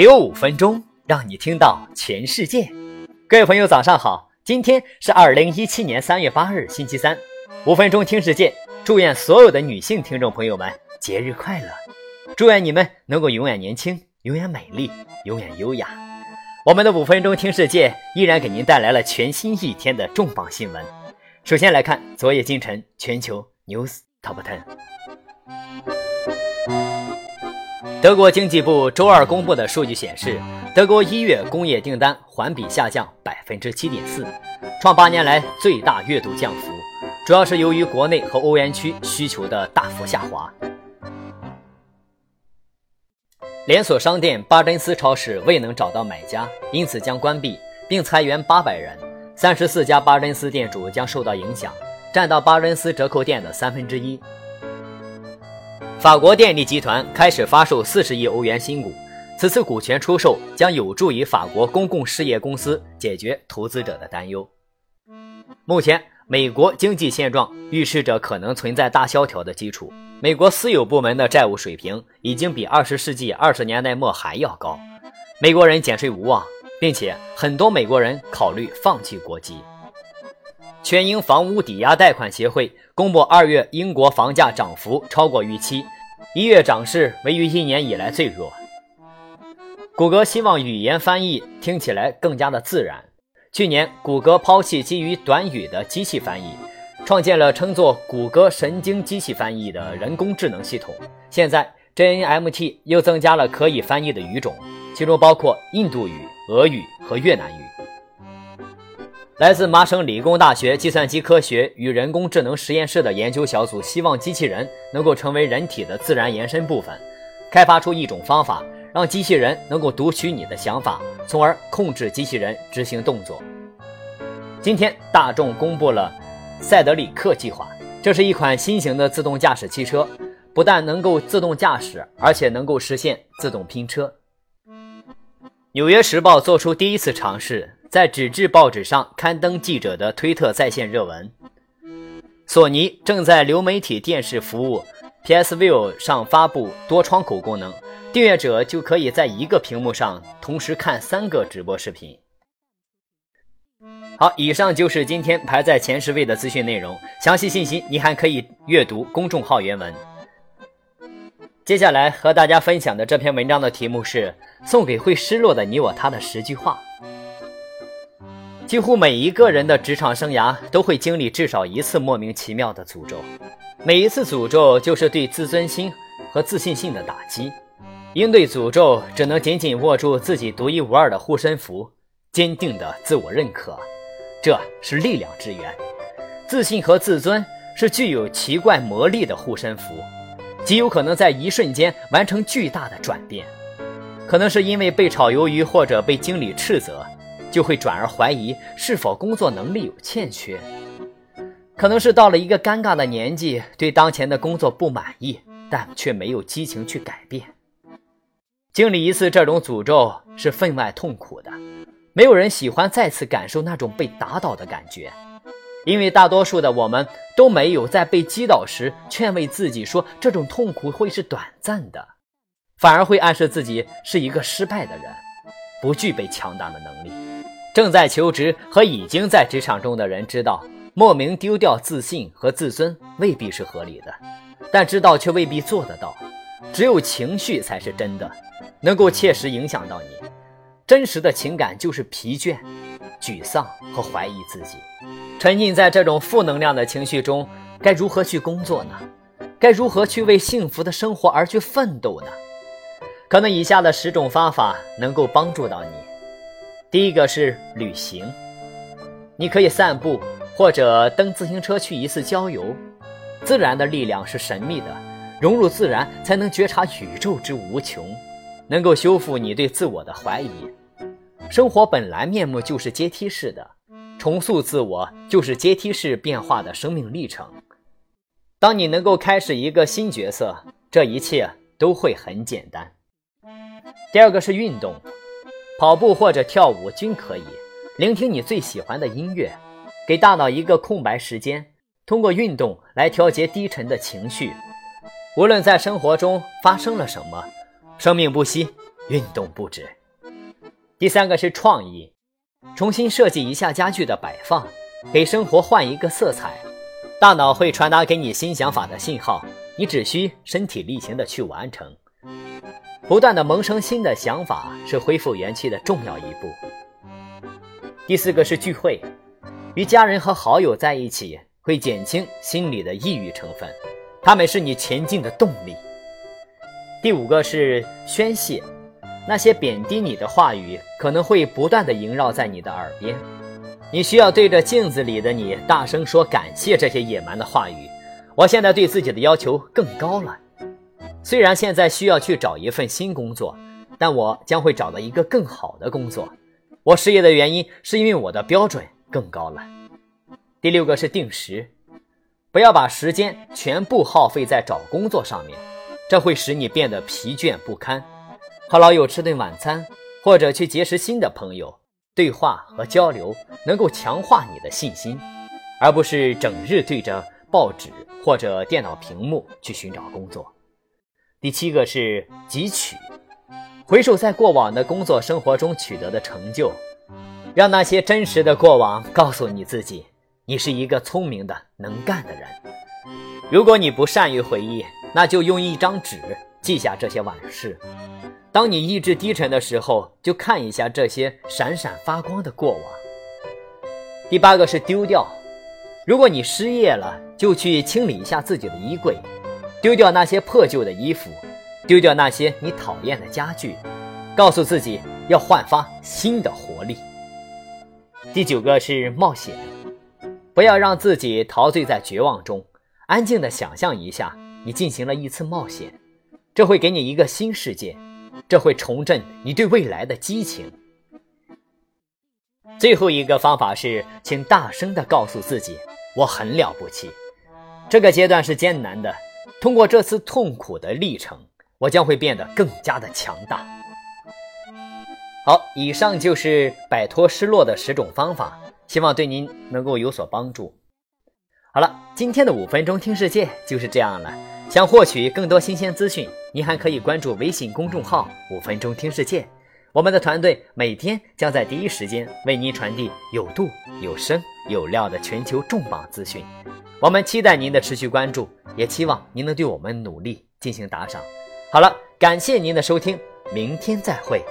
给我五分钟，让你听到全世界。各位朋友，早上好！今天是二零一七年三月八日，星期三。五分钟听世界，祝愿所有的女性听众朋友们节日快乐！祝愿你们能够永远年轻，永远美丽，永远优雅。我们的五分钟听世界依然给您带来了全新一天的重磅新闻。首先来看昨夜今晨全球 news top ten。德国经济部周二公布的数据显示，德国一月工业订单环比下降百分之七点四，创八年来最大月度降幅，主要是由于国内和欧元区需求的大幅下滑。连锁商店巴珍斯超市未能找到买家，因此将关闭并裁员八百人，三十四家巴珍斯店主将受到影响，占到巴珍斯折扣店的三分之一。法国电力集团开始发售四十亿欧元新股，此次股权出售将有助于法国公共事业公司解决投资者的担忧。目前，美国经济现状预示着可能存在大萧条的基础。美国私有部门的债务水平已经比二十世纪二十年代末还要高，美国人减税无望，并且很多美国人考虑放弃国籍。全英房屋抵押贷款协会公布，二月英国房价涨幅超过预期，一月涨势为于一年以来最弱。谷歌希望语言翻译听起来更加的自然。去年，谷歌抛弃基于短语的机器翻译，创建了称作“谷歌神经机器翻译”的人工智能系统。现在，JNMT 又增加了可以翻译的语种，其中包括印度语、俄语和越南语。来自麻省理工大学计算机科学与人工智能实验室的研究小组希望机器人能够成为人体的自然延伸部分，开发出一种方法，让机器人能够读取你的想法，从而控制机器人执行动作。今天，大众公布了赛德里克计划，这是一款新型的自动驾驶汽车，不但能够自动驾驶，而且能够实现自动拼车。纽约时报做出第一次尝试。在纸质报纸上刊登记者的推特在线热文。索尼正在流媒体电视服务 PS View 上发布多窗口功能，订阅者就可以在一个屏幕上同时看三个直播视频。好，以上就是今天排在前十位的资讯内容，详细信息你还可以阅读公众号原文。接下来和大家分享的这篇文章的题目是《送给会失落的你我他的十句话》。几乎每一个人的职场生涯都会经历至少一次莫名其妙的诅咒，每一次诅咒就是对自尊心和自信心的打击。应对诅咒，只能紧紧握住自己独一无二的护身符，坚定的自我认可，这是力量之源。自信和自尊是具有奇怪魔力的护身符，极有可能在一瞬间完成巨大的转变。可能是因为被炒鱿鱼或者被经理斥责。就会转而怀疑是否工作能力有欠缺，可能是到了一个尴尬的年纪，对当前的工作不满意，但却没有激情去改变。经历一次这种诅咒是分外痛苦的，没有人喜欢再次感受那种被打倒的感觉，因为大多数的我们都没有在被击倒时劝慰自己说这种痛苦会是短暂的，反而会暗示自己是一个失败的人，不具备强大的能力。正在求职和已经在职场中的人知道，莫名丢掉自信和自尊未必是合理的，但知道却未必做得到。只有情绪才是真的，能够切实影响到你。真实的情感就是疲倦、沮丧和怀疑自己。沉浸在这种负能量的情绪中，该如何去工作呢？该如何去为幸福的生活而去奋斗呢？可能以下的十种方法能够帮助到你。第一个是旅行，你可以散步或者蹬自行车去一次郊游。自然的力量是神秘的，融入自然才能觉察宇宙之无穷，能够修复你对自我的怀疑。生活本来面目就是阶梯式的，重塑自我就是阶梯式变化的生命历程。当你能够开始一个新角色，这一切都会很简单。第二个是运动。跑步或者跳舞均可以，聆听你最喜欢的音乐，给大脑一个空白时间，通过运动来调节低沉的情绪。无论在生活中发生了什么，生命不息，运动不止。第三个是创意，重新设计一下家具的摆放，给生活换一个色彩。大脑会传达给你新想法的信号，你只需身体力行的去完成。不断的萌生新的想法是恢复元气的重要一步。第四个是聚会，与家人和好友在一起会减轻心理的抑郁成分，他们是你前进的动力。第五个是宣泄，那些贬低你的话语可能会不断的萦绕在你的耳边，你需要对着镜子里的你大声说感谢这些野蛮的话语。我现在对自己的要求更高了，虽然现在需要去找一份新工作，但我将会找到一个更好的工作。我失业的原因是因为我的标准更高了。第六个是定时，不要把时间全部耗费在找工作上面，这会使你变得疲倦不堪。和老友吃顿晚餐，或者去结识新的朋友，对话和交流能够强化你的信心，而不是整日对着报纸或者电脑屏幕去寻找工作。第七个是汲取。回首在过往的工作生活中取得的成就，让那些真实的过往告诉你自己，你是一个聪明的、能干的人。如果你不善于回忆，那就用一张纸记下这些往事。当你意志低沉的时候，就看一下这些闪闪发光的过往。第八个是丢掉。如果你失业了，就去清理一下自己的衣柜，丢掉那些破旧的衣服。丢掉那些你讨厌的家具，告诉自己要焕发新的活力。第九个是冒险，不要让自己陶醉在绝望中，安静的想象一下，你进行了一次冒险，这会给你一个新世界，这会重振你对未来的激情。最后一个方法是，请大声的告诉自己，我很了不起。这个阶段是艰难的，通过这次痛苦的历程。我将会变得更加的强大。好，以上就是摆脱失落的十种方法，希望对您能够有所帮助。好了，今天的五分钟听世界就是这样了。想获取更多新鲜资讯，您还可以关注微信公众号“五分钟听世界”。我们的团队每天将在第一时间为您传递有度、有声、有料的全球重磅资讯。我们期待您的持续关注，也期望您能对我们努力进行打赏。好了，感谢您的收听，明天再会。